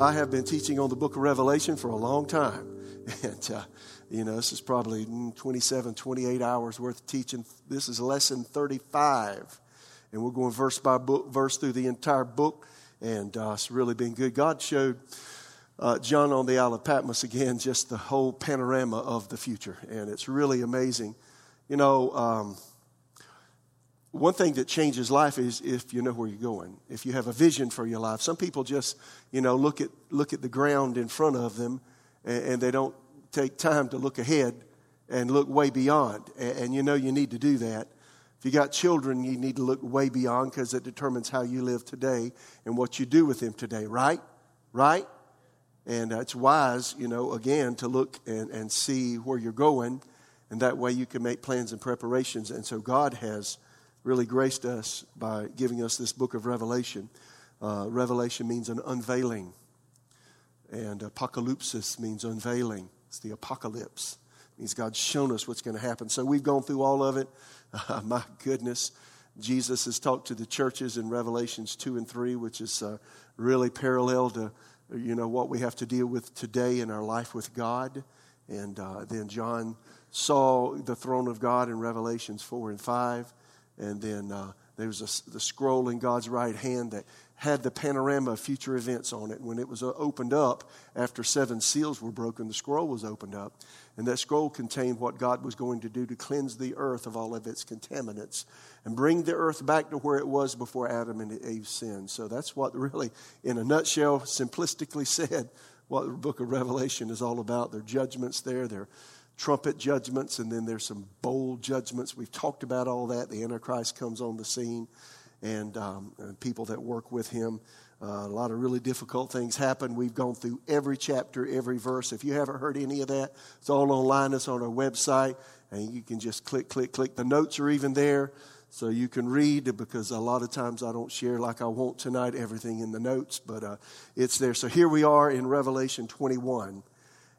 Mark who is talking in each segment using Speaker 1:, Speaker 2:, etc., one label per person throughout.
Speaker 1: I have been teaching on the book of Revelation for a long time. And, uh, you know, this is probably 27, 28 hours worth of teaching. This is lesson 35. And we're going verse by book, verse through the entire book. And uh, it's really been good. God showed uh, John on the Isle of Patmos again just the whole panorama of the future. And it's really amazing. You know, um, one thing that changes life is if you know where you're going, if you have a vision for your life. Some people just, you know, look at, look at the ground in front of them and, and they don't take time to look ahead and look way beyond. And, and you know you need to do that. If you got children, you need to look way beyond because it determines how you live today and what you do with them today, right? Right? And uh, it's wise, you know, again, to look and, and see where you're going. And that way you can make plans and preparations. And so God has really graced us by giving us this book of Revelation. Uh, Revelation means an unveiling, and apocalypsis means unveiling. It's the apocalypse. It means God's shown us what's going to happen. So we've gone through all of it. Uh, my goodness. Jesus has talked to the churches in Revelations 2 and 3, which is uh, really parallel to you know what we have to deal with today in our life with God. And uh, then John saw the throne of God in Revelations 4 and 5. And then uh, there was a, the scroll in God's right hand that had the panorama of future events on it. When it was uh, opened up, after seven seals were broken, the scroll was opened up. And that scroll contained what God was going to do to cleanse the earth of all of its contaminants and bring the earth back to where it was before Adam and Eve sinned. So that's what really, in a nutshell, simplistically said, what the book of Revelation is all about. There are judgments there, are trumpet judgments, and then there's some bowl judgments. We've talked about all that. The Antichrist comes on the scene, and, um, and people that work with him. Uh, a lot of really difficult things happen. We've gone through every chapter, every verse. If you haven't heard any of that, it's all online. It's on our website, and you can just click, click, click. The notes are even there, so you can read because a lot of times I don't share like I want tonight everything in the notes, but uh, it's there. So here we are in Revelation 21.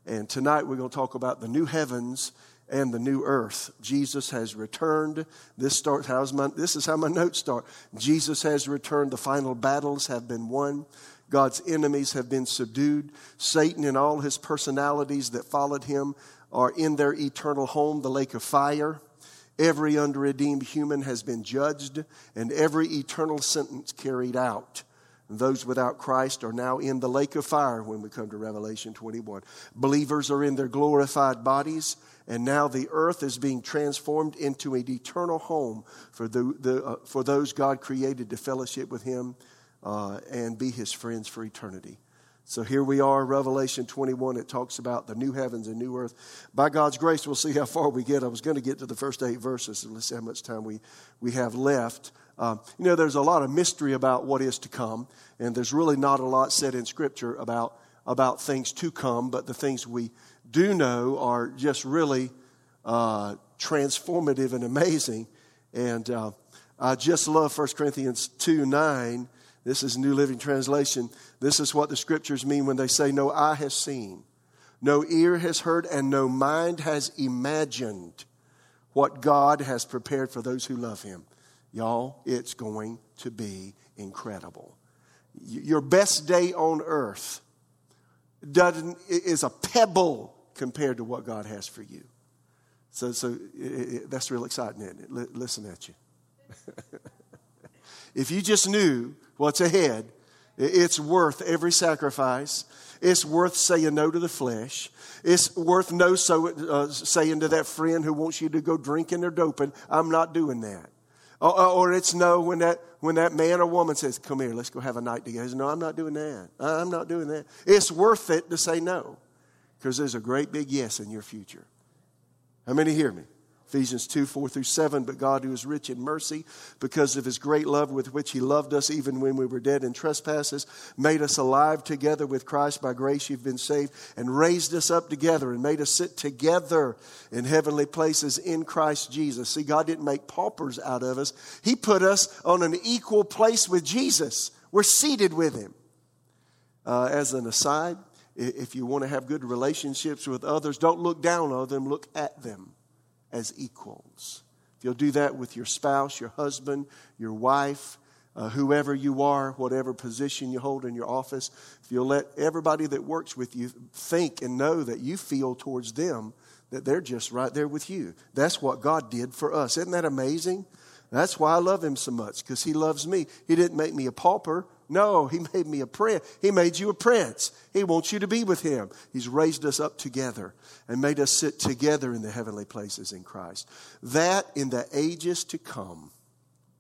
Speaker 1: And tonight we're going to talk about the new heavens and the new earth. Jesus has returned. This starts how's my this is how my notes start. Jesus has returned. The final battles have been won. God's enemies have been subdued. Satan and all his personalities that followed him are in their eternal home, the lake of fire. Every unredeemed human has been judged, and every eternal sentence carried out. Those without Christ are now in the lake of fire when we come to Revelation 21. Believers are in their glorified bodies, and now the earth is being transformed into an eternal home for, the, the uh, for those God created to fellowship with Him uh, and be His friends for eternity. So here we are, Revelation 21. It talks about the new heavens and new earth. By God's grace, we'll see how far we get. I was going to get to the first eight verses, and let's see how much time we, we have left. Um, you know, there's a lot of mystery about what is to come, and there's really not a lot said in Scripture about, about things to come, but the things we do know are just really uh, transformative and amazing. And uh, I just love 1 Corinthians 2 9. This is New Living Translation. This is what the Scriptures mean when they say, No eye has seen, no ear has heard, and no mind has imagined what God has prepared for those who love Him. Y'all, it's going to be incredible. Your best day on earth doesn't, is a pebble compared to what God has for you. So, so it, it, that's real exciting, isn't it? L- listen at you. if you just knew what's ahead, it's worth every sacrifice. It's worth saying no to the flesh. It's worth no so, uh, saying to that friend who wants you to go drinking or doping, I'm not doing that. Or, or it's no when that, when that man or woman says, Come here, let's go have a night together. Says, no, I'm not doing that. I'm not doing that. It's worth it to say no because there's a great big yes in your future. How many hear me? Ephesians 2 4 through 7. But God, who is rich in mercy, because of his great love with which he loved us, even when we were dead in trespasses, made us alive together with Christ. By grace you've been saved, and raised us up together, and made us sit together in heavenly places in Christ Jesus. See, God didn't make paupers out of us, He put us on an equal place with Jesus. We're seated with Him. Uh, as an aside, if you want to have good relationships with others, don't look down on them, look at them as equals. If you'll do that with your spouse, your husband, your wife, uh, whoever you are, whatever position you hold in your office, if you'll let everybody that works with you think and know that you feel towards them that they're just right there with you. That's what God did for us. Isn't that amazing? That's why I love him so much, because he loves me. He didn't make me a pauper. No, he made me a prince. He made you a prince. He wants you to be with him. He's raised us up together and made us sit together in the heavenly places in Christ. That in the ages to come,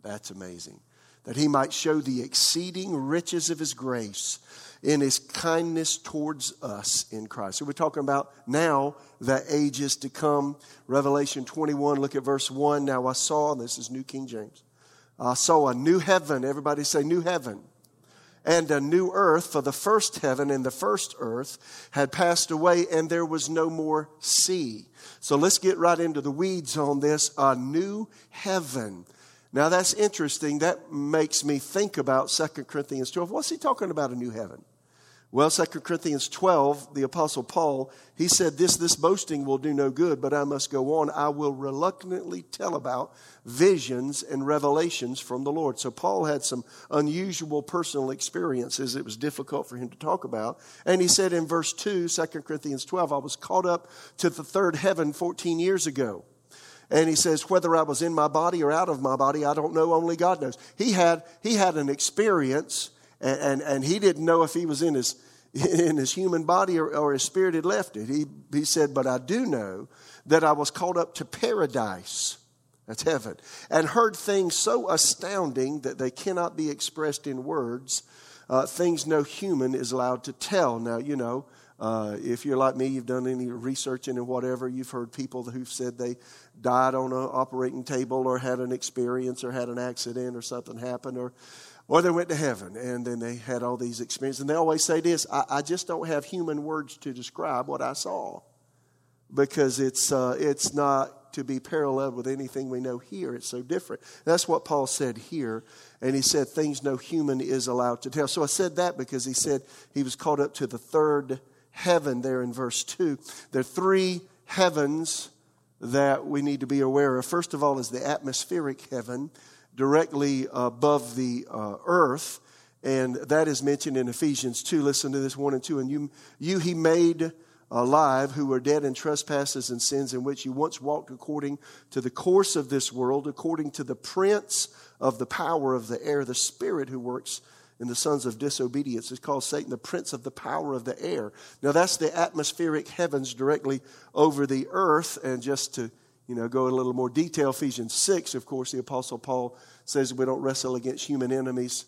Speaker 1: that's amazing. That he might show the exceeding riches of his grace in his kindness towards us in Christ. So we're talking about now the ages to come. Revelation 21, look at verse 1. Now I saw, this is New King James, I saw a new heaven. Everybody say new heaven. And a new earth, for the first heaven and the first earth had passed away, and there was no more sea. So let's get right into the weeds on this. A new heaven. Now that's interesting. That makes me think about 2 Corinthians 12. What's he talking about, a new heaven? Well, 2 Corinthians 12, the Apostle Paul, he said, This, this boasting will do no good, but I must go on. I will reluctantly tell about visions and revelations from the Lord. So Paul had some unusual personal experiences it was difficult for him to talk about. And he said in verse 2, 2 Corinthians 12, I was caught up to the third heaven 14 years ago. And he says, whether I was in my body or out of my body, I don't know, only God knows. He had, he had an experience and, and, and, he didn't know if he was in his, in his human body or, or his spirit had left it. He, he said, But I do know that I was called up to paradise. That's heaven. And heard things so astounding that they cannot be expressed in words, uh, things no human is allowed to tell. Now, you know, uh, if you're like me, you've done any researching and whatever, you've heard people who've said they died on an operating table or had an experience or had an accident or something happened or or they went to heaven and then they had all these experiences. And they always say this I, I just don't have human words to describe what I saw because it's, uh, it's not to be paralleled with anything we know here. It's so different. That's what Paul said here. And he said, things no human is allowed to tell. So I said that because he said he was called up to the third heaven there in verse 2. There are three heavens that we need to be aware of. First of all, is the atmospheric heaven directly above the uh, earth. And that is mentioned in Ephesians 2. Listen to this 1 and 2. And you, you he made alive who were dead in trespasses and sins in which you once walked according to the course of this world, according to the prince of the power of the air, the spirit who works in the sons of disobedience. is called Satan, the prince of the power of the air. Now, that's the atmospheric heavens directly over the earth. And just to you know, go in a little more detail, Ephesians 6, of course, the Apostle Paul says we don't wrestle against human enemies,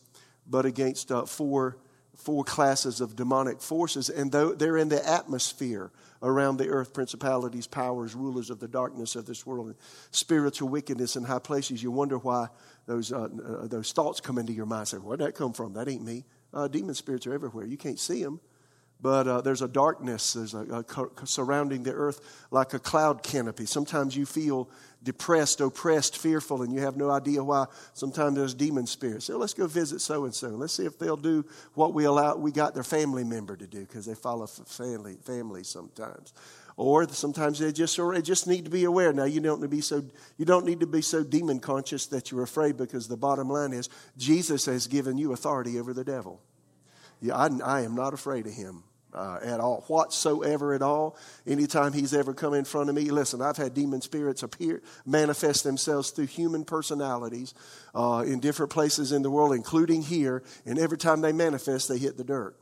Speaker 1: but against uh, four, four classes of demonic forces. And they're in the atmosphere around the earth principalities, powers, rulers of the darkness of this world, spiritual wickedness in high places. You wonder why those, uh, uh, those thoughts come into your mind. Say, where'd that come from? That ain't me. Uh, demon spirits are everywhere. You can't see them but uh, there's a darkness there's a, a, surrounding the earth like a cloud canopy. Sometimes you feel depressed oppressed fearful and you have no idea why. Sometimes there's demon spirits. So let's go visit so and so let's see if they'll do what we allow we got their family member to do because they follow family family sometimes. Or sometimes they just or they just need to be aware. Now you don't need to be so you don't need to be so demon conscious that you're afraid because the bottom line is jesus has given you authority over the devil. Yeah, I, I am not afraid of him uh, at all, whatsoever at all. Anytime he's ever come in front of me, listen, I've had demon spirits appear, manifest themselves through human personalities uh, in different places in the world, including here, and every time they manifest, they hit the dirt.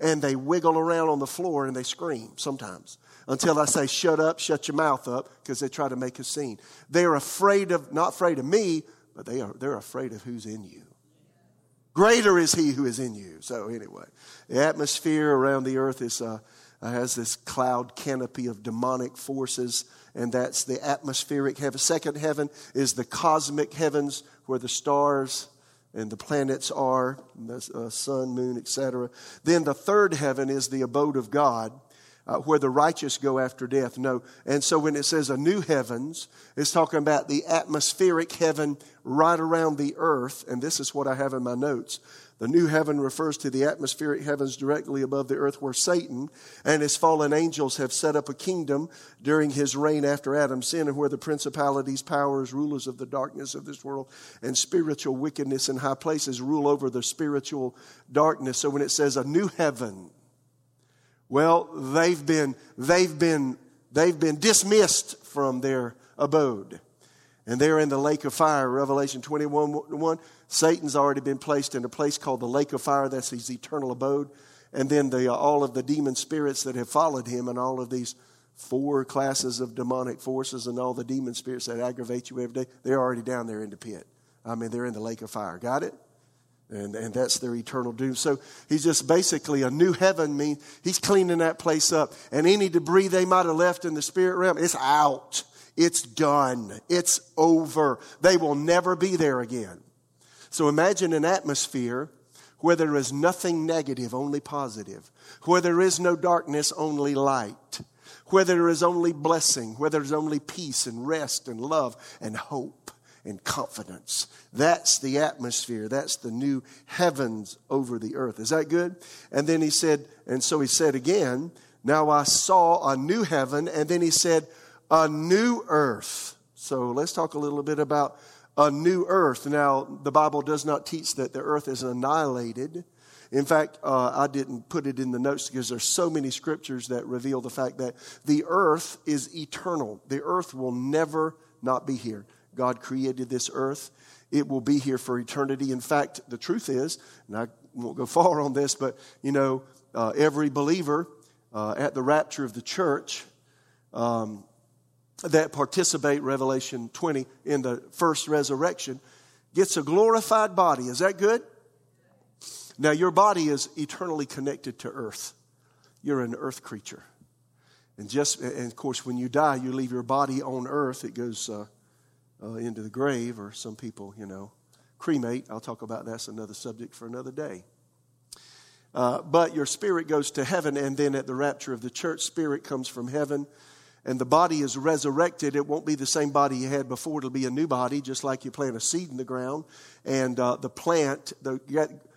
Speaker 1: And they wiggle around on the floor and they scream sometimes until I say, shut up, shut your mouth up, because they try to make a scene. They're afraid of, not afraid of me, but they are, they're afraid of who's in you. Greater is he who is in you. So, anyway, the atmosphere around the earth is, uh, has this cloud canopy of demonic forces, and that's the atmospheric heaven. Second heaven is the cosmic heavens where the stars and the planets are, the uh, sun, moon, etc. Then the third heaven is the abode of God. Uh, where the righteous go after death. No. And so when it says a new heavens, it's talking about the atmospheric heaven right around the earth. And this is what I have in my notes. The new heaven refers to the atmospheric heavens directly above the earth where Satan and his fallen angels have set up a kingdom during his reign after Adam's sin and where the principalities, powers, rulers of the darkness of this world and spiritual wickedness in high places rule over the spiritual darkness. So when it says a new heaven, well, they've been, they've been, they've been dismissed from their abode. And they're in the lake of fire, Revelation 21 1. Satan's already been placed in a place called the lake of fire. That's his eternal abode. And then the, uh, all of the demon spirits that have followed him and all of these four classes of demonic forces and all the demon spirits that aggravate you every day, they're already down there in the pit. I mean, they're in the lake of fire. Got it? And, and that's their eternal doom. So he's just basically a new heaven means he's cleaning that place up. And any debris they might have left in the spirit realm, it's out. It's done. It's over. They will never be there again. So imagine an atmosphere where there is nothing negative, only positive, where there is no darkness, only light, where there is only blessing, where there's only peace and rest and love and hope and confidence. That's the atmosphere. That's the new heavens over the earth. Is that good? And then he said, and so he said again, now I saw a new heaven, and then he said, a new earth. So let's talk a little bit about a new earth. Now, the Bible does not teach that the earth is annihilated. In fact, uh, I didn't put it in the notes because there's so many scriptures that reveal the fact that the earth is eternal. The earth will never not be here. God created this earth. It will be here for eternity. In fact, the truth is, and I won't go far on this, but you know, uh, every believer uh, at the rapture of the church um, that participate, Revelation 20, in the first resurrection, gets a glorified body. Is that good? Now, your body is eternally connected to earth. You're an earth creature. And just, and of course, when you die, you leave your body on earth. It goes uh, uh, into the grave, or some people, you know, cremate. I'll talk about that's another subject for another day. Uh, but your spirit goes to heaven, and then at the rapture of the church, spirit comes from heaven and the body is resurrected, it won't be the same body you had before. It'll be a new body, just like you plant a seed in the ground. And uh, the plant, the,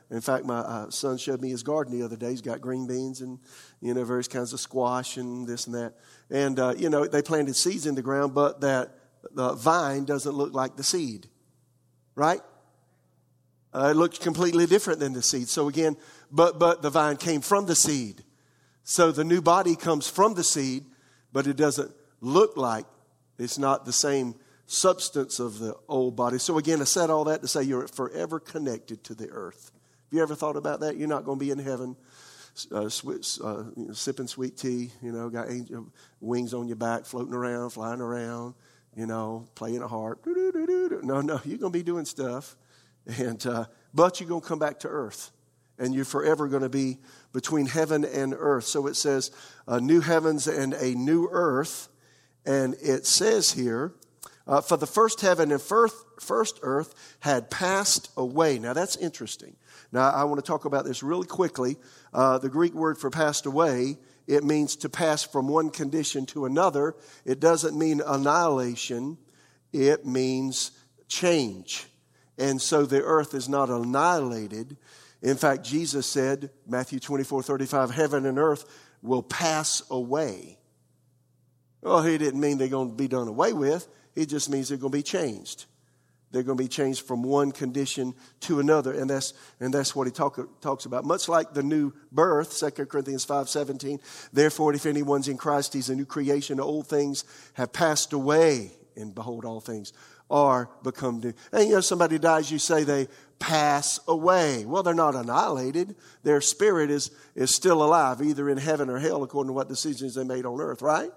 Speaker 1: in fact, my uh, son showed me his garden the other day. He's got green beans and, you know, various kinds of squash and this and that. And, uh, you know, they planted seeds in the ground, but that the vine doesn't look like the seed, right? Uh, it looks completely different than the seed. So again, but, but the vine came from the seed. So the new body comes from the seed but it doesn't look like it's not the same substance of the old body. So, again, I said all that to say you're forever connected to the earth. Have you ever thought about that? You're not going to be in heaven uh, uh, you know, sipping sweet tea, you know, got angel, wings on your back, floating around, flying around, you know, playing a harp. No, no, you're going to be doing stuff. And, uh, but you're going to come back to earth and you're forever going to be between heaven and earth. So it says, a new heavens and a new earth. And it says here, uh, for the first heaven and first, first earth had passed away. Now that's interesting. Now I want to talk about this really quickly. Uh, the Greek word for passed away, it means to pass from one condition to another. It doesn't mean annihilation, it means change. And so the earth is not annihilated, in fact, Jesus said, Matthew 24, 35, heaven and earth will pass away. Well, he didn't mean they're going to be done away with. It just means they're going to be changed. They're going to be changed from one condition to another. And that's, and that's what he talk, talks about. Much like the new birth, 2 Corinthians 5 17. Therefore, if anyone's in Christ, he's a new creation. Old things have passed away, and behold, all things are become new. And you know, somebody dies, you say they pass away. Well, they're not annihilated. Their spirit is, is still alive, either in heaven or hell, according to what decisions they made on earth, right?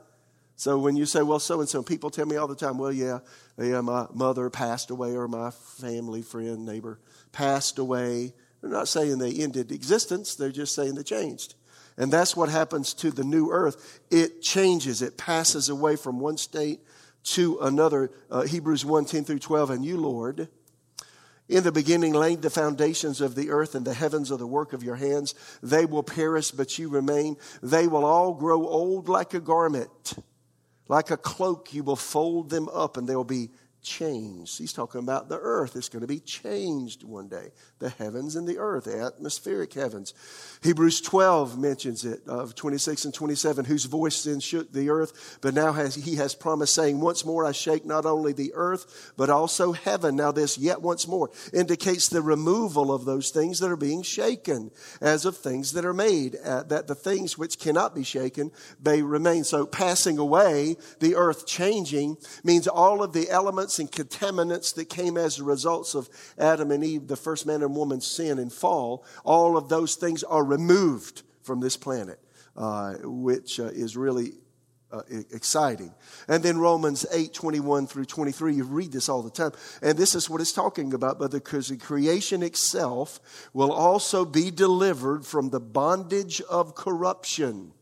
Speaker 1: So when you say, well, so and so, people tell me all the time, well, yeah, yeah, my mother passed away or my family, friend, neighbor passed away. They're not saying they ended existence, they're just saying they changed. And that's what happens to the new earth. It changes, it passes away from one state to another. Uh, Hebrews 1 10 through 12, and you, Lord, In the beginning laid the foundations of the earth, and the heavens are the work of your hands. They will perish, but you remain. They will all grow old like a garment. Like a cloak, you will fold them up, and they'll be changed. He's talking about the earth. It's going to be changed one day. The heavens and the earth, the atmospheric heavens. Hebrews 12 mentions it, of 26 and 27, whose voice then shook the earth, but now has, he has promised, saying, Once more I shake not only the earth, but also heaven. Now, this yet once more indicates the removal of those things that are being shaken, as of things that are made, uh, that the things which cannot be shaken may remain. So, passing away, the earth changing, means all of the elements and contaminants that came as a result of Adam and Eve, the first man and woman's sin and fall, all of those things are removed from this planet, uh, which uh, is really uh, exciting. And then Romans 8, 21 through 23, you read this all the time. And this is what it's talking about, but because the creation itself will also be delivered from the bondage of corruption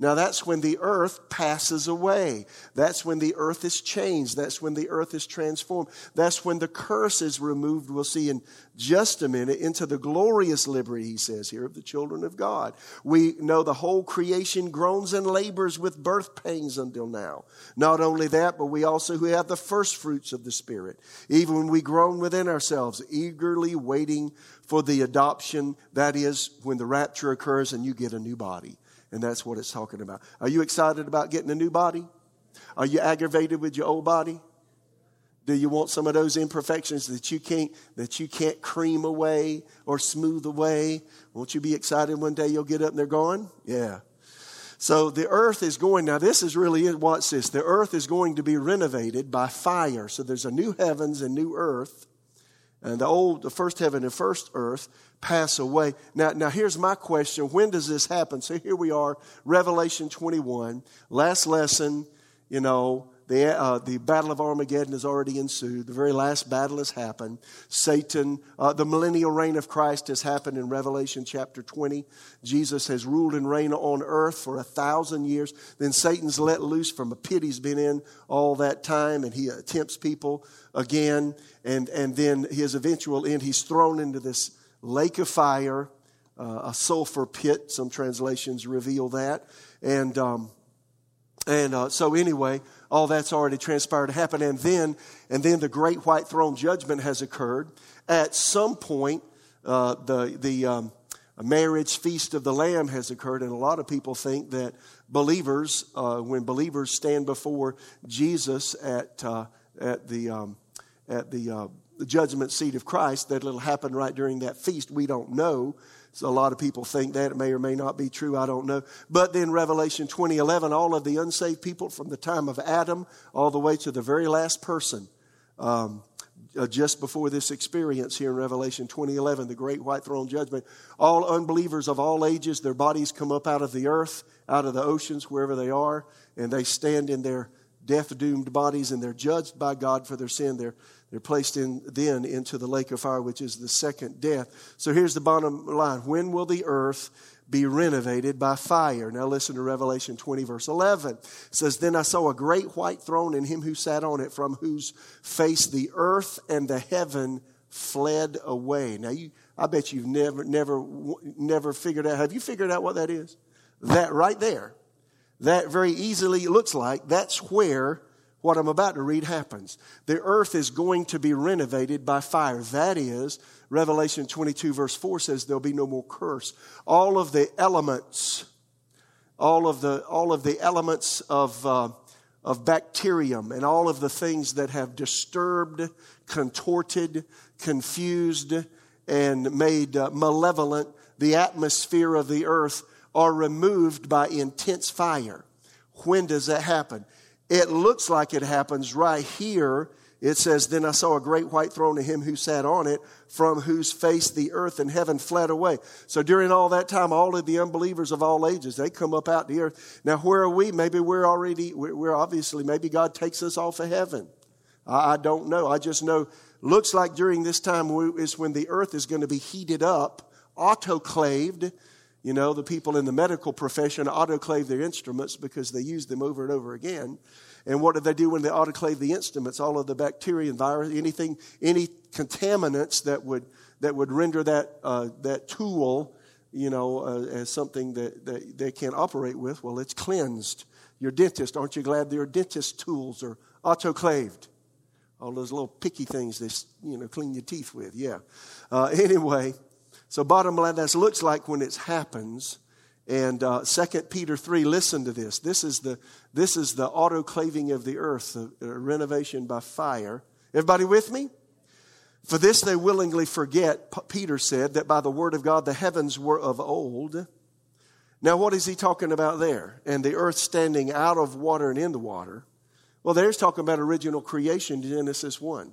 Speaker 1: now that's when the earth passes away. That's when the earth is changed. That's when the earth is transformed. That's when the curse is removed. We'll see in just a minute into the glorious liberty, he says here, of the children of God. We know the whole creation groans and labors with birth pains until now. Not only that, but we also who have the first fruits of the Spirit, even when we groan within ourselves, eagerly waiting for the adoption, that is, when the rapture occurs and you get a new body. And that's what it's talking about. Are you excited about getting a new body? Are you aggravated with your old body? Do you want some of those imperfections that you can't that you can't cream away or smooth away? Won't you be excited one day you'll get up and they're gone? Yeah. So the earth is going now. This is really it. what's this? The earth is going to be renovated by fire. So there's a new heavens and new earth, and the old, the first heaven and first earth pass away. Now, now here's my question. When does this happen? So here we are, Revelation 21. Last lesson, you know, the, uh, the battle of Armageddon has already ensued. The very last battle has happened. Satan, uh, the millennial reign of Christ has happened in Revelation chapter 20. Jesus has ruled and reigned on earth for a thousand years. Then Satan's let loose from a pit he's been in all that time, and he tempts people again. And, and then his eventual end, he's thrown into this lake of fire, uh, a sulfur pit. Some translations reveal that. And, um, and uh, so anyway, all that's already transpired to happen. And then, and then the great white throne judgment has occurred. At some point, uh, the, the um, marriage feast of the Lamb has occurred. And a lot of people think that believers, uh, when believers stand before Jesus at, uh, at the, um, at the uh, the judgment seat of Christ, that it'll happen right during that feast. We don't know. So a lot of people think that it may or may not be true. I don't know. But then Revelation 2011, all of the unsaved people from the time of Adam all the way to the very last person, um, uh, just before this experience here in Revelation 2011, the great white throne judgment, all unbelievers of all ages, their bodies come up out of the earth, out of the oceans, wherever they are, and they stand in their death doomed bodies and they're judged by God for their sin. They're they're placed in, then into the lake of fire, which is the second death. So here's the bottom line. When will the earth be renovated by fire? Now listen to Revelation 20 verse 11. It says, Then I saw a great white throne and him who sat on it, from whose face the earth and the heaven fled away. Now you, I bet you've never, never, never figured out. Have you figured out what that is? That right there. That very easily looks like that's where what I'm about to read happens. The earth is going to be renovated by fire. That is, Revelation 22, verse 4 says there'll be no more curse. All of the elements, all of the, all of the elements of, uh, of bacterium and all of the things that have disturbed, contorted, confused, and made uh, malevolent the atmosphere of the earth are removed by intense fire. When does that happen? It looks like it happens right here. It says, Then I saw a great white throne and him who sat on it, from whose face the earth and heaven fled away. So during all that time, all of the unbelievers of all ages, they come up out the earth. Now, where are we? Maybe we're already, we're obviously, maybe God takes us off of heaven. I, I don't know. I just know, looks like during this time is when the earth is going to be heated up, autoclaved, You know, the people in the medical profession autoclave their instruments because they use them over and over again. And what do they do when they autoclave the instruments? All of the bacteria and virus, anything, any contaminants that would, that would render that, uh, that tool, you know, uh, as something that, that they can't operate with, well, it's cleansed. Your dentist, aren't you glad your dentist tools are autoclaved? All those little picky things they, you know, clean your teeth with. Yeah. Uh, anyway, so, bottom line, that looks like when it happens. And uh, 2 Peter 3, listen to this. This is the, this is the autoclaving of the earth, uh, renovation by fire. Everybody with me? For this they willingly forget, Peter said, that by the word of God the heavens were of old. Now, what is he talking about there? And the earth standing out of water and in the water. Well, there's talking about original creation, Genesis 1.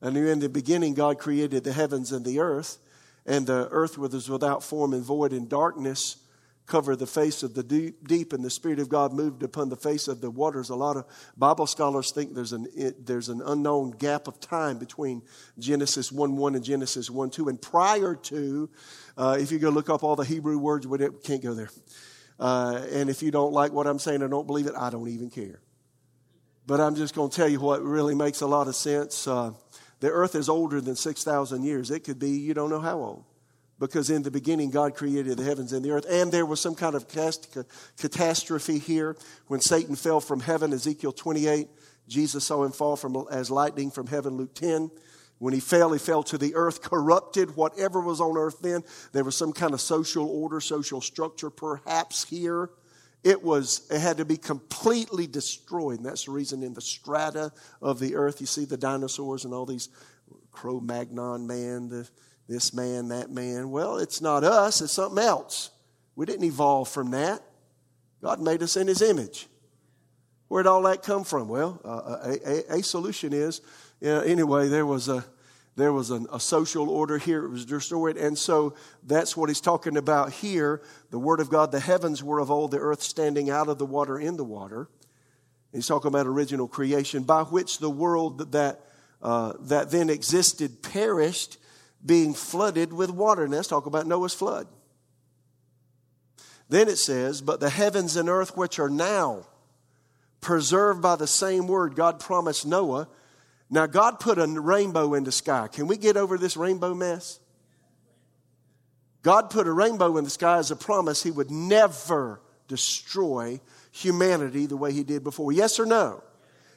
Speaker 1: And in the beginning, God created the heavens and the earth and the earth was without form and void, and darkness covered the face of the deep, and the Spirit of God moved upon the face of the waters. A lot of Bible scholars think there's an, it, there's an unknown gap of time between Genesis 1 1 and Genesis 1 2. And prior to, uh, if you go look up all the Hebrew words, we can't go there. Uh, and if you don't like what I'm saying or don't believe it, I don't even care. But I'm just going to tell you what really makes a lot of sense. Uh, the earth is older than 6,000 years. It could be, you don't know how old. Because in the beginning, God created the heavens and the earth. And there was some kind of catastrophe here when Satan fell from heaven, Ezekiel 28. Jesus saw him fall from, as lightning from heaven, Luke 10. When he fell, he fell to the earth, corrupted whatever was on earth then. There was some kind of social order, social structure perhaps here. It was, it had to be completely destroyed. And that's the reason in the strata of the earth, you see the dinosaurs and all these Cro Magnon man, the, this man, that man. Well, it's not us, it's something else. We didn't evolve from that. God made us in his image. Where'd all that come from? Well, uh, a, a, a, solution is, anyway, there was a, there was an, a social order here. It was destroyed. And so that's what he's talking about here. The Word of God, the heavens were of old, the earth standing out of the water in the water. He's talking about original creation, by which the world that, uh, that then existed perished, being flooded with water. And let's talk about Noah's flood. Then it says, But the heavens and earth which are now preserved by the same word God promised Noah now, God put a rainbow in the sky. Can we get over this rainbow mess? God put a rainbow in the sky as a promise He would never destroy humanity the way He did before. Yes or no?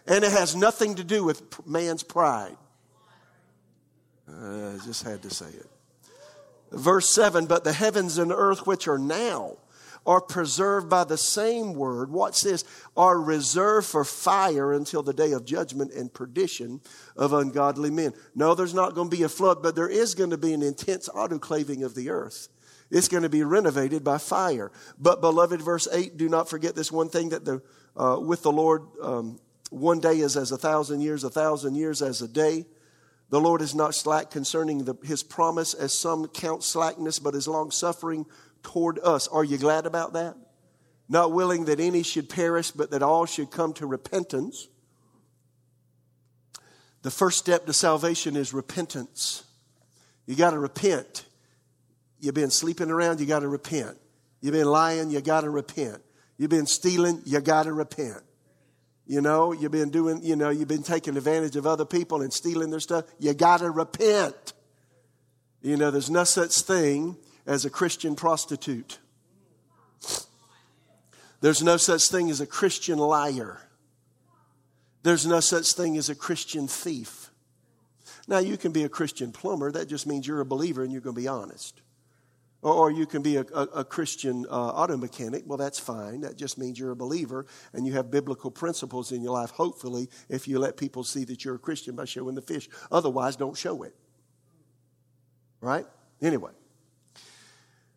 Speaker 1: And it has nothing to do with man's pride. Uh, I just had to say it. Verse 7 But the heavens and earth which are now are preserved by the same word. Watch this are reserved for fire until the day of judgment and perdition of ungodly men. No, there's not going to be a flood, but there is going to be an intense autoclaving of the earth. It's going to be renovated by fire. But, beloved, verse 8, do not forget this one thing that the, uh, with the Lord, um, one day is as a thousand years, a thousand years as a day. The Lord is not slack concerning the, his promise, as some count slackness, but is long suffering toward us. Are you glad about that? Not willing that any should perish, but that all should come to repentance. The first step to salvation is repentance. You got to repent. You've been sleeping around, you got to repent. You've been lying, you got to repent. You've been stealing, you got to repent. You know, you've been doing, you know, you've been taking advantage of other people and stealing their stuff. You got to repent. You know, there's no such thing as a Christian prostitute. There's no such thing as a Christian liar. There's no such thing as a Christian thief. Now, you can be a Christian plumber. That just means you're a believer and you're going to be honest. Or, or you can be a, a, a Christian uh, auto mechanic. Well, that's fine. That just means you're a believer and you have biblical principles in your life, hopefully, if you let people see that you're a Christian by showing the fish. Otherwise, don't show it. Right? Anyway.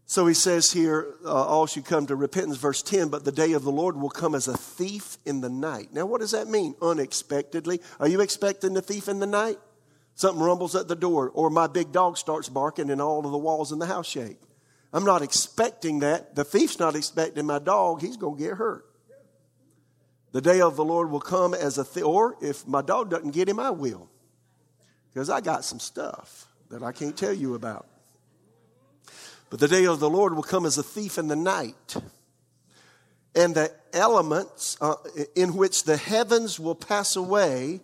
Speaker 1: So he says here, uh, all should come to repentance, verse 10, but the day of the Lord will come as a thief in the night. Now, what does that mean? Unexpectedly. Are you expecting the thief in the night? Something rumbles at the door, or my big dog starts barking and all of the walls in the house shake. I'm not expecting that. The thief's not expecting my dog. He's going to get hurt. The day of the Lord will come as a thief, or if my dog doesn't get him, I will. Because I got some stuff that I can't tell you about. But the day of the Lord will come as a thief in the night. And the elements uh, in which the heavens will pass away,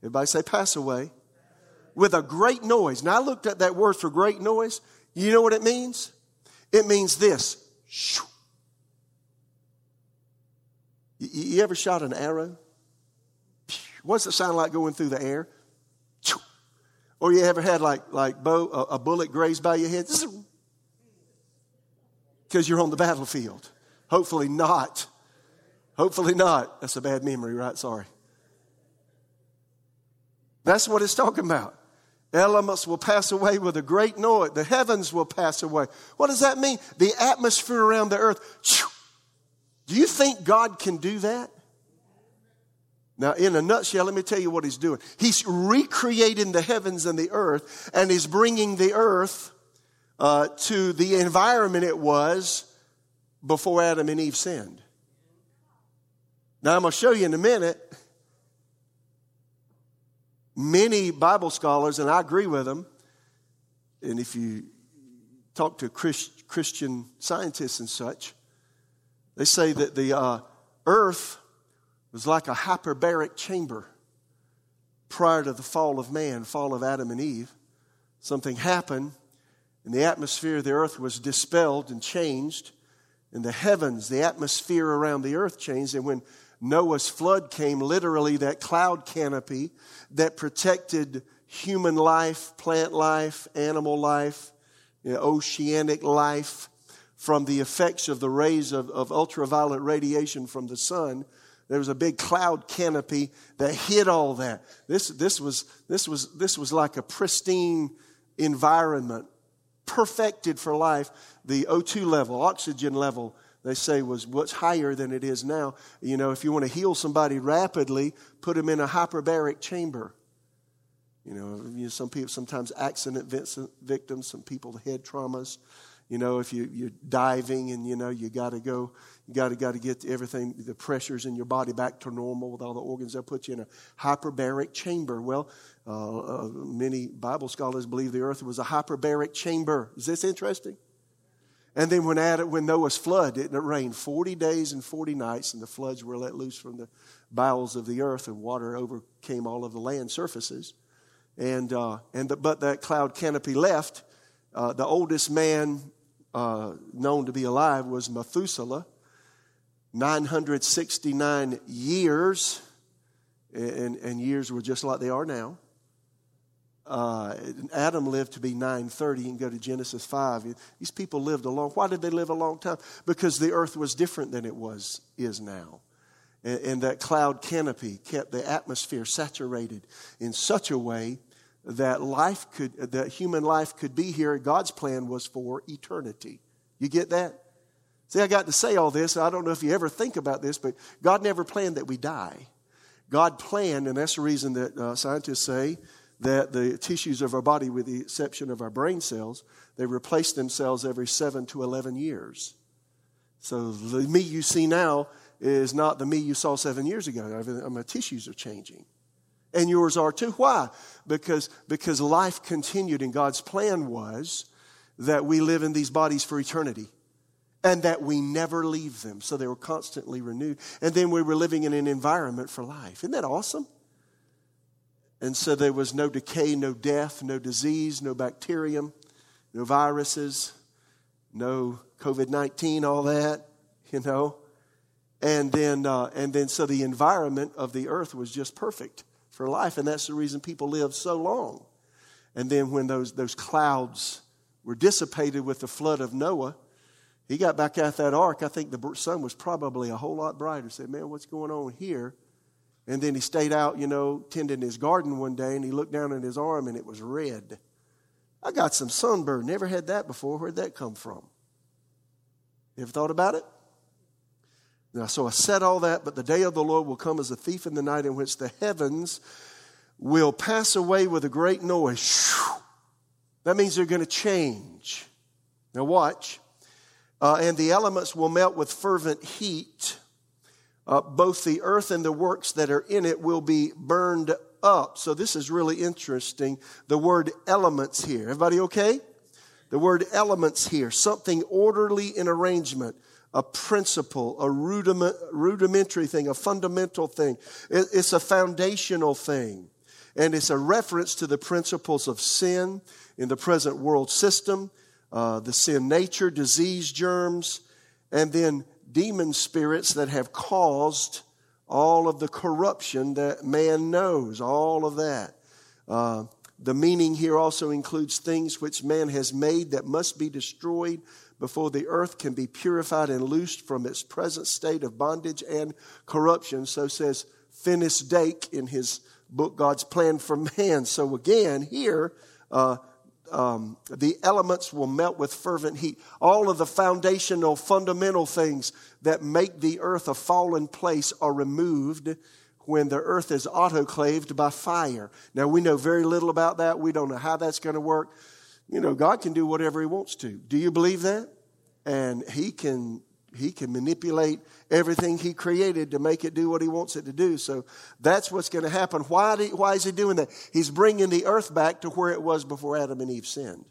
Speaker 1: everybody say pass away, with a great noise. Now I looked at that word for great noise. You know what it means? It means this. You ever shot an arrow? What's it sound like going through the air? Or you ever had like like bow, a, bullet grazed by your head? Because you're on the battlefield. Hopefully not. Hopefully not. That's a bad memory, right? Sorry. That's what it's talking about. Elements will pass away with a great noise. The heavens will pass away. What does that mean? The atmosphere around the earth. Do you think God can do that? Now, in a nutshell, let me tell you what he's doing. He's recreating the heavens and the earth, and he's bringing the earth uh, to the environment it was before Adam and Eve sinned. Now, I'm going to show you in a minute Many Bible scholars, and I agree with them, and if you talk to Christ, Christian scientists and such, they say that the uh, earth was like a hyperbaric chamber prior to the fall of man, fall of Adam and Eve. Something happened, and the atmosphere of the earth was dispelled and changed. And the heavens, the atmosphere around the earth changed. And when Noah's flood came, literally that cloud canopy that protected human life, plant life, animal life, you know, oceanic life from the effects of the rays of, of ultraviolet radiation from the sun. There was a big cloud canopy that hid all that. This, this, was, this, was, this was like a pristine environment, perfected for life. The O2 level, oxygen level, they say was what's higher than it is now. You know, if you want to heal somebody rapidly, put them in a hyperbaric chamber. You know, some people, sometimes accident victims, some people head traumas. You know, if you, you're diving and, you know, you got to go, you got to got to get everything, the pressures in your body back to normal with all the organs. They'll put you in a hyperbaric chamber. Well, uh, uh, many Bible scholars believe the earth was a hyperbaric chamber. Is this interesting? And then when, Adam, when Noah's flood, it rained 40 days and 40 nights, and the floods were let loose from the bowels of the earth, and water overcame all of the land surfaces. And, uh, and the, but that cloud canopy left. Uh, the oldest man uh, known to be alive was Methuselah, 969 years, and, and years were just like they are now. Uh, Adam lived to be 930. You can go to Genesis 5. These people lived a long Why did they live a long time? Because the earth was different than it was is now. And, and that cloud canopy kept the atmosphere saturated in such a way that life could, that human life could be here. God's plan was for eternity. You get that? See, I got to say all this. I don't know if you ever think about this, but God never planned that we die. God planned, and that's the reason that uh, scientists say that the tissues of our body, with the exception of our brain cells, they replace themselves every seven to 11 years. So the me you see now is not the me you saw seven years ago. My tissues are changing. And yours are too. Why? Because, because life continued, and God's plan was that we live in these bodies for eternity and that we never leave them. So they were constantly renewed. And then we were living in an environment for life. Isn't that awesome? And so there was no decay, no death, no disease, no bacterium, no viruses, no COVID 19, all that, you know. And then, uh, and then, so the environment of the earth was just perfect for life. And that's the reason people lived so long. And then, when those, those clouds were dissipated with the flood of Noah, he got back out that ark. I think the sun was probably a whole lot brighter. Said, Man, what's going on here? And then he stayed out, you know, tending his garden one day and he looked down at his arm and it was red. I got some sunburn. Never had that before. Where'd that come from? You ever thought about it? Now, so I said all that, but the day of the Lord will come as a thief in the night in which the heavens will pass away with a great noise. That means they're going to change. Now, watch. Uh, and the elements will melt with fervent heat uh, both the earth and the works that are in it will be burned up. So this is really interesting. The word elements here. Everybody okay? The word elements here, something orderly in arrangement, a principle, a rudiment, rudimentary thing, a fundamental thing. It's a foundational thing. And it's a reference to the principles of sin in the present world system, uh, the sin nature, disease germs, and then demon spirits that have caused all of the corruption that man knows, all of that. Uh, the meaning here also includes things which man has made that must be destroyed before the earth can be purified and loosed from its present state of bondage and corruption. So says Finis Dake in his book, God's Plan for Man. So again, here, uh, um, the elements will melt with fervent heat. All of the foundational, fundamental things that make the earth a fallen place are removed when the earth is autoclaved by fire. Now, we know very little about that. We don't know how that's going to work. You know, God can do whatever He wants to. Do you believe that? And He can he can manipulate everything he created to make it do what he wants it to do. So that's what's going to happen. Why, do, why is he doing that? He's bringing the earth back to where it was before Adam and Eve sinned.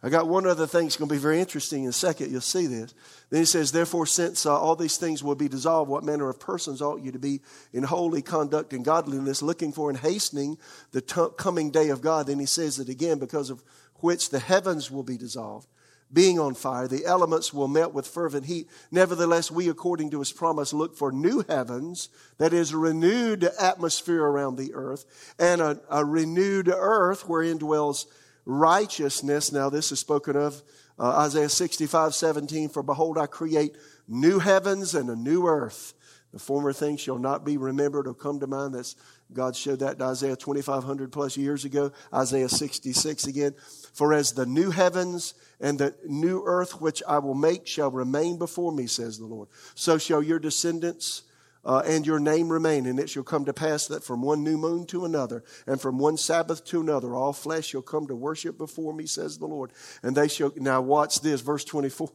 Speaker 1: I got one other thing that's going to be very interesting in a second. You'll see this. Then he says, Therefore, since uh, all these things will be dissolved, what manner of persons ought you to be in holy conduct and godliness, looking for and hastening the t- coming day of God? Then he says it again, because of which the heavens will be dissolved being on fire. The elements will melt with fervent heat. Nevertheless, we, according to his promise, look for new heavens, that is, a renewed atmosphere around the earth, and a, a renewed earth wherein dwells righteousness. Now, this is spoken of uh, Isaiah 65, 17. For behold, I create new heavens and a new earth. The former things shall not be remembered or come to mind. That's God showed that to Isaiah 2,500 plus years ago. Isaiah 66 again. For as the new heavens and the new earth which I will make shall remain before me, says the Lord, so shall your descendants uh, and your name remain. And it shall come to pass that from one new moon to another, and from one Sabbath to another, all flesh shall come to worship before me, says the Lord. And they shall, now watch this, verse 24.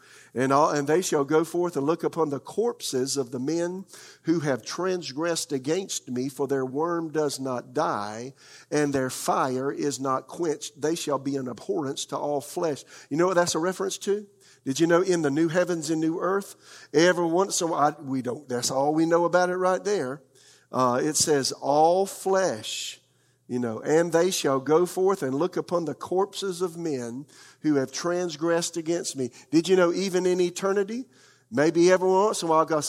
Speaker 1: And, all, and they shall go forth and look upon the corpses of the men who have transgressed against me, for their worm does not die, and their fire is not quenched. They shall be an abhorrence to all flesh. You know what that's a reference to? Did you know in the new heavens and new earth, every once in a while, we don't, that's all we know about it right there. Uh, it says, all flesh, you know, and they shall go forth and look upon the corpses of men who have transgressed against me. Did you know even in eternity, maybe every once in a while, God,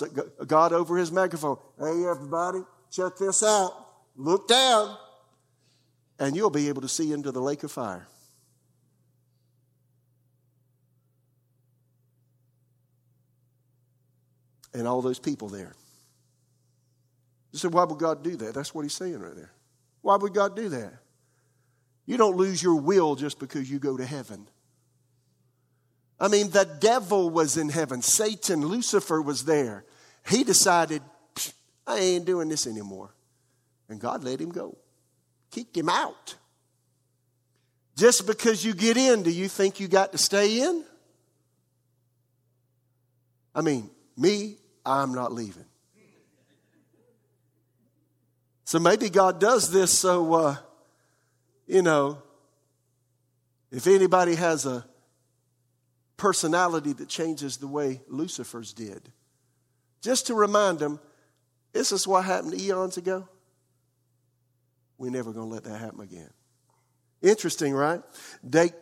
Speaker 1: God over his microphone, hey, everybody, check this out. Look down. And you'll be able to see into the lake of fire. And all those people there. You say, why would God do that? That's what he's saying right there. Why would God do that? You don't lose your will just because you go to heaven. I mean, the devil was in heaven. Satan, Lucifer was there. He decided, I ain't doing this anymore. And God let him go, kicked him out. Just because you get in, do you think you got to stay in? I mean, me, I'm not leaving. So maybe God does this so, uh, you know, if anybody has a personality that changes the way Lucifer's did, just to remind them, this is what happened eons ago. We're never going to let that happen again. Interesting, right? Dake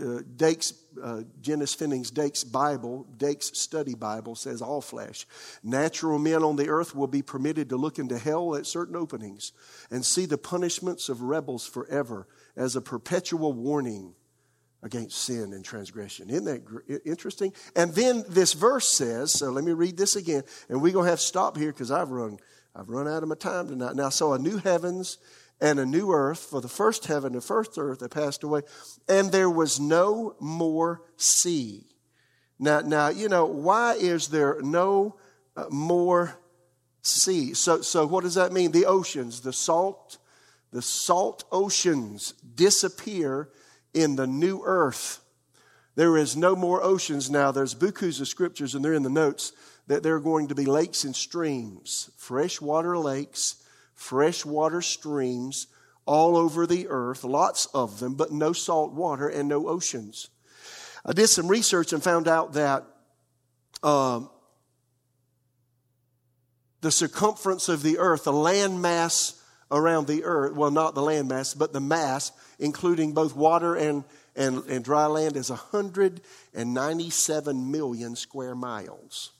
Speaker 1: uh, Dake's, uh, Finis Jennings Dake's Bible, Dake's study Bible says all flesh. Natural men on the earth will be permitted to look into hell at certain openings and see the punishments of rebels forever as a perpetual warning against sin and transgression. Isn't that interesting? And then this verse says, so let me read this again, and we're going to have to stop here because I've run, I've run out of my time tonight. Now, so a new heavens and a new earth, for the first heaven and first earth had passed away, and there was no more sea. Now, now, you know, why is there no uh, more sea? So, so what does that mean? The oceans, the salt, the salt oceans disappear in the new earth. There is no more oceans now. There's bukus of scriptures, and they're in the notes, that there are going to be lakes and streams, freshwater lakes freshwater streams all over the earth, lots of them, but no salt water and no oceans. I did some research and found out that um, the circumference of the earth, the land mass around the earth, well, not the land mass, but the mass, including both water and, and, and dry land, is 197 million square miles.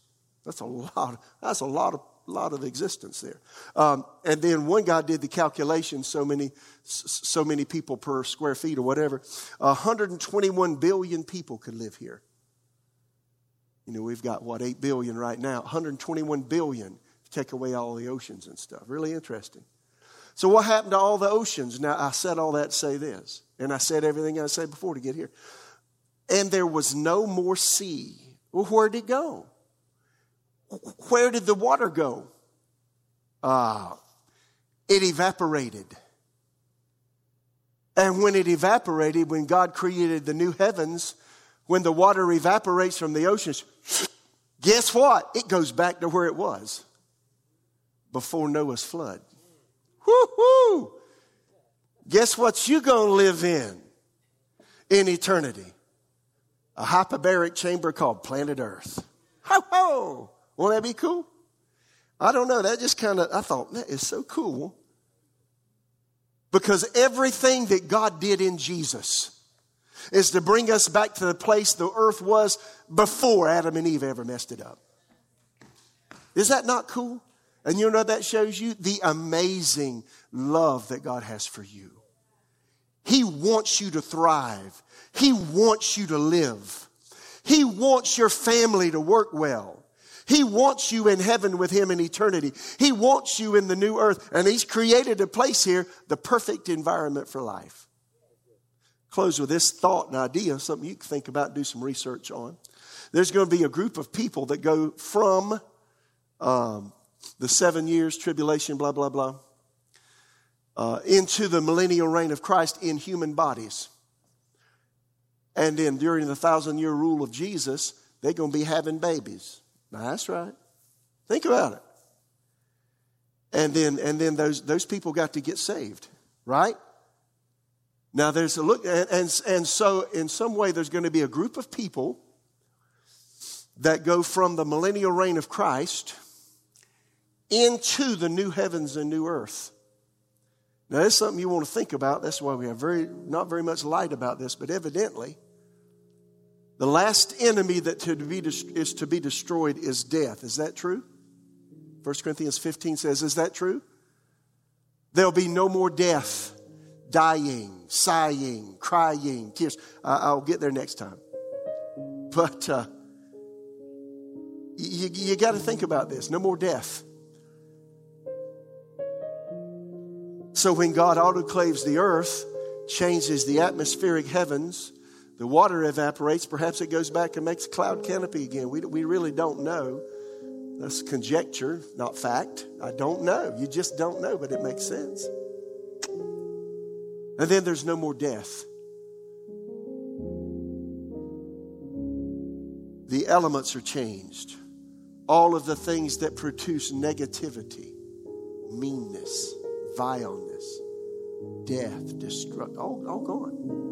Speaker 1: That's a lot. That's a lot of lot of existence there. Um, and then one guy did the calculation: so many, so many people per square feet or whatever. 121 billion people could live here. You know, we've got what 8 billion right now. 121 billion take away all the oceans and stuff. Really interesting. So, what happened to all the oceans? Now, I said all that to say this, and I said everything I said before to get here. And there was no more sea. Well, where did it go? Where did the water go? Uh, it evaporated. And when it evaporated, when God created the new heavens, when the water evaporates from the oceans, guess what? It goes back to where it was before Noah's flood. Woo-hoo! Guess what you're going to live in in eternity? A hyperbaric chamber called planet Earth. Ho ho! Won't that be cool? I don't know. That just kind of, I thought, that is so cool. Because everything that God did in Jesus is to bring us back to the place the earth was before Adam and Eve ever messed it up. Is that not cool? And you know that shows you the amazing love that God has for you. He wants you to thrive. He wants you to live. He wants your family to work well. He wants you in heaven with Him in eternity. He wants you in the new earth. And He's created a place here, the perfect environment for life. Close with this thought and idea, something you can think about, do some research on. There's going to be a group of people that go from um, the seven years tribulation, blah, blah, blah, uh, into the millennial reign of Christ in human bodies. And then during the thousand year rule of Jesus, they're going to be having babies. That's right. Think about it. And then, and then those, those people got to get saved, right? Now, there's a look, and, and, and so in some way, there's going to be a group of people that go from the millennial reign of Christ into the new heavens and new earth. Now, that's something you want to think about. That's why we have very, not very much light about this, but evidently, the last enemy that to be, is to be destroyed is death. Is that true? 1 Corinthians 15 says, Is that true? There'll be no more death, dying, sighing, crying, tears. I'll get there next time. But uh, you, you got to think about this no more death. So when God autoclaves the earth, changes the atmospheric heavens, the water evaporates, perhaps it goes back and makes a cloud canopy again. We, we really don't know. That's conjecture, not fact. I don't know. You just don't know, but it makes sense. And then there's no more death. The elements are changed. All of the things that produce negativity, meanness, vileness, death, destruction, all, all gone.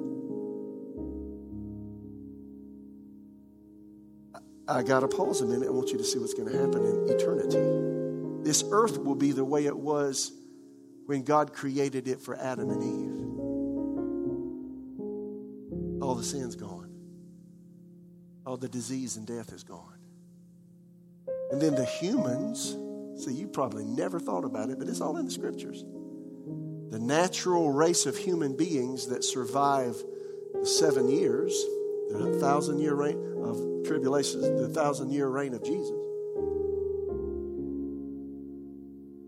Speaker 1: I got to pause a minute. I want you to see what's going to happen in eternity. This earth will be the way it was when God created it for Adam and Eve. All the sin's gone, all the disease and death is gone. And then the humans, see, you probably never thought about it, but it's all in the scriptures the natural race of human beings that survive the seven years, the thousand year reign of tribulation, the thousand year reign of Jesus,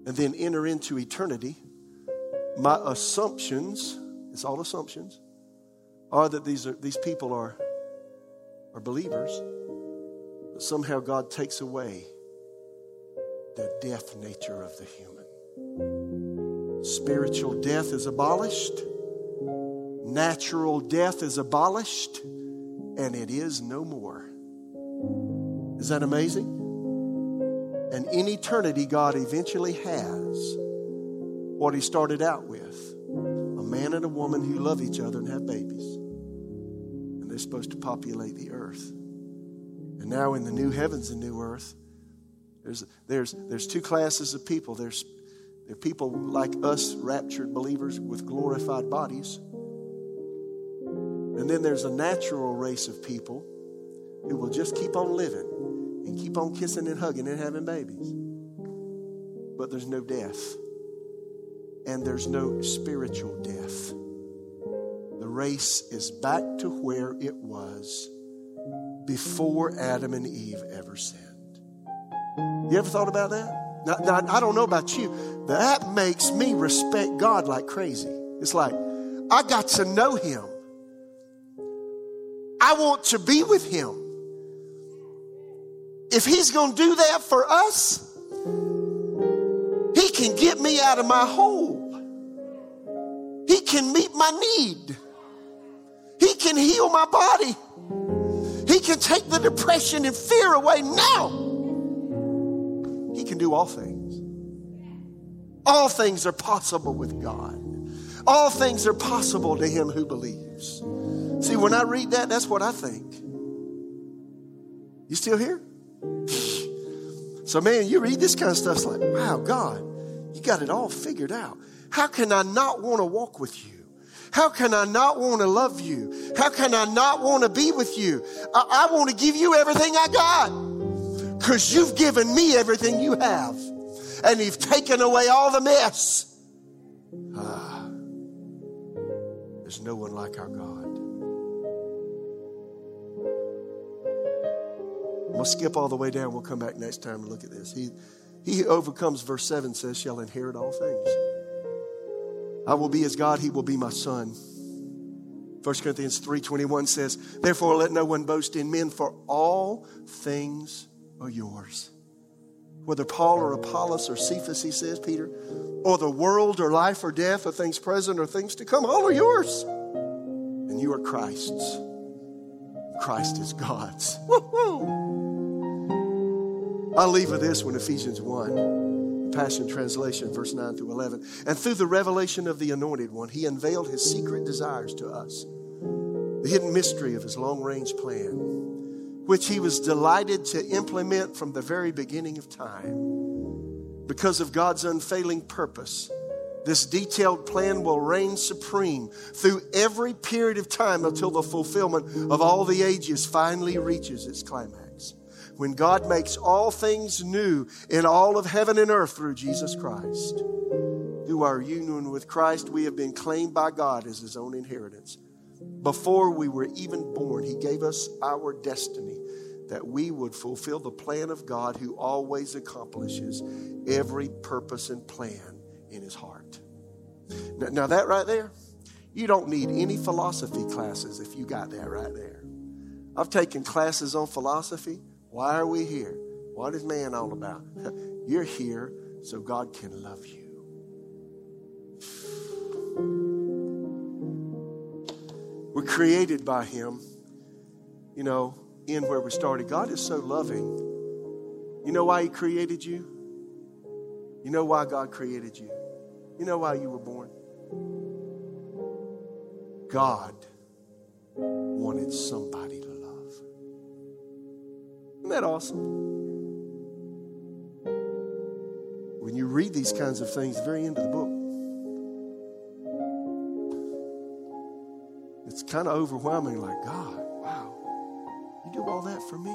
Speaker 1: and then enter into eternity. My assumptions, it's all assumptions, are that these, are, these people are, are believers, but somehow God takes away the death nature of the human. Spiritual death is abolished, natural death is abolished, and it is no more. Is that amazing? And in eternity, God eventually has what He started out with a man and a woman who love each other and have babies. And they're supposed to populate the earth. And now in the new heavens and new earth, there's, there's, there's two classes of people. There's, there are people like us, raptured believers with glorified bodies. And then there's a natural race of people who will just keep on living and keep on kissing and hugging and having babies. But there's no death. And there's no spiritual death. The race is back to where it was before Adam and Eve ever sinned. You ever thought about that? Now, now, I don't know about you, but that makes me respect God like crazy. It's like, I got to know Him. I want to be with Him. If He's going to do that for us, He can get me out of my hole. He can meet my need. He can heal my body. He can take the depression and fear away now. He can do all things. All things are possible with God. All things are possible to him who believes. See, when I read that, that's what I think. You still here? So, man, you read this kind of stuff, it's like, wow, God, you got it all figured out. How can I not want to walk with you? How can I not want to love you? How can I not want to be with you? I, I want to give you everything I got because you've given me everything you have and you've taken away all the mess. Ah, there's no one like our God. We'll skip all the way down. We'll come back next time and look at this. He, he overcomes, verse 7 says, shall inherit all things. I will be his God, he will be my son. 1 Corinthians 3:21 says, "Therefore let no one boast in men, for all things are yours." Whether Paul or Apollos or Cephas, he says, Peter, or the world or life or death or things present or things to come, all are yours. And you are Christ's. Christ is God's. Woo-hoo. I'll leave with this one, Ephesians 1, Passion Translation, verse 9 through 11. And through the revelation of the Anointed One, he unveiled his secret desires to us, the hidden mystery of his long range plan, which he was delighted to implement from the very beginning of time. Because of God's unfailing purpose, this detailed plan will reign supreme through every period of time until the fulfillment of all the ages finally reaches its climax when God makes all things new in all of heaven and earth through Jesus Christ. Through our union with Christ, we have been claimed by God as His own inheritance. Before we were even born, He gave us our destiny that we would fulfill the plan of God who always accomplishes every purpose and plan in His heart. Now, now that right there, you don't need any philosophy classes if you got that right there. I've taken classes on philosophy. Why are we here? What is man all about? You're here so God can love you. We're created by Him, you know, in where we started. God is so loving. You know why He created you? You know why God created you? You know why you were born? God wanted somebody to isn't that awesome? When you read these kinds of things, the very end of the book, it's kind of overwhelming like, God, wow, you do all that for me?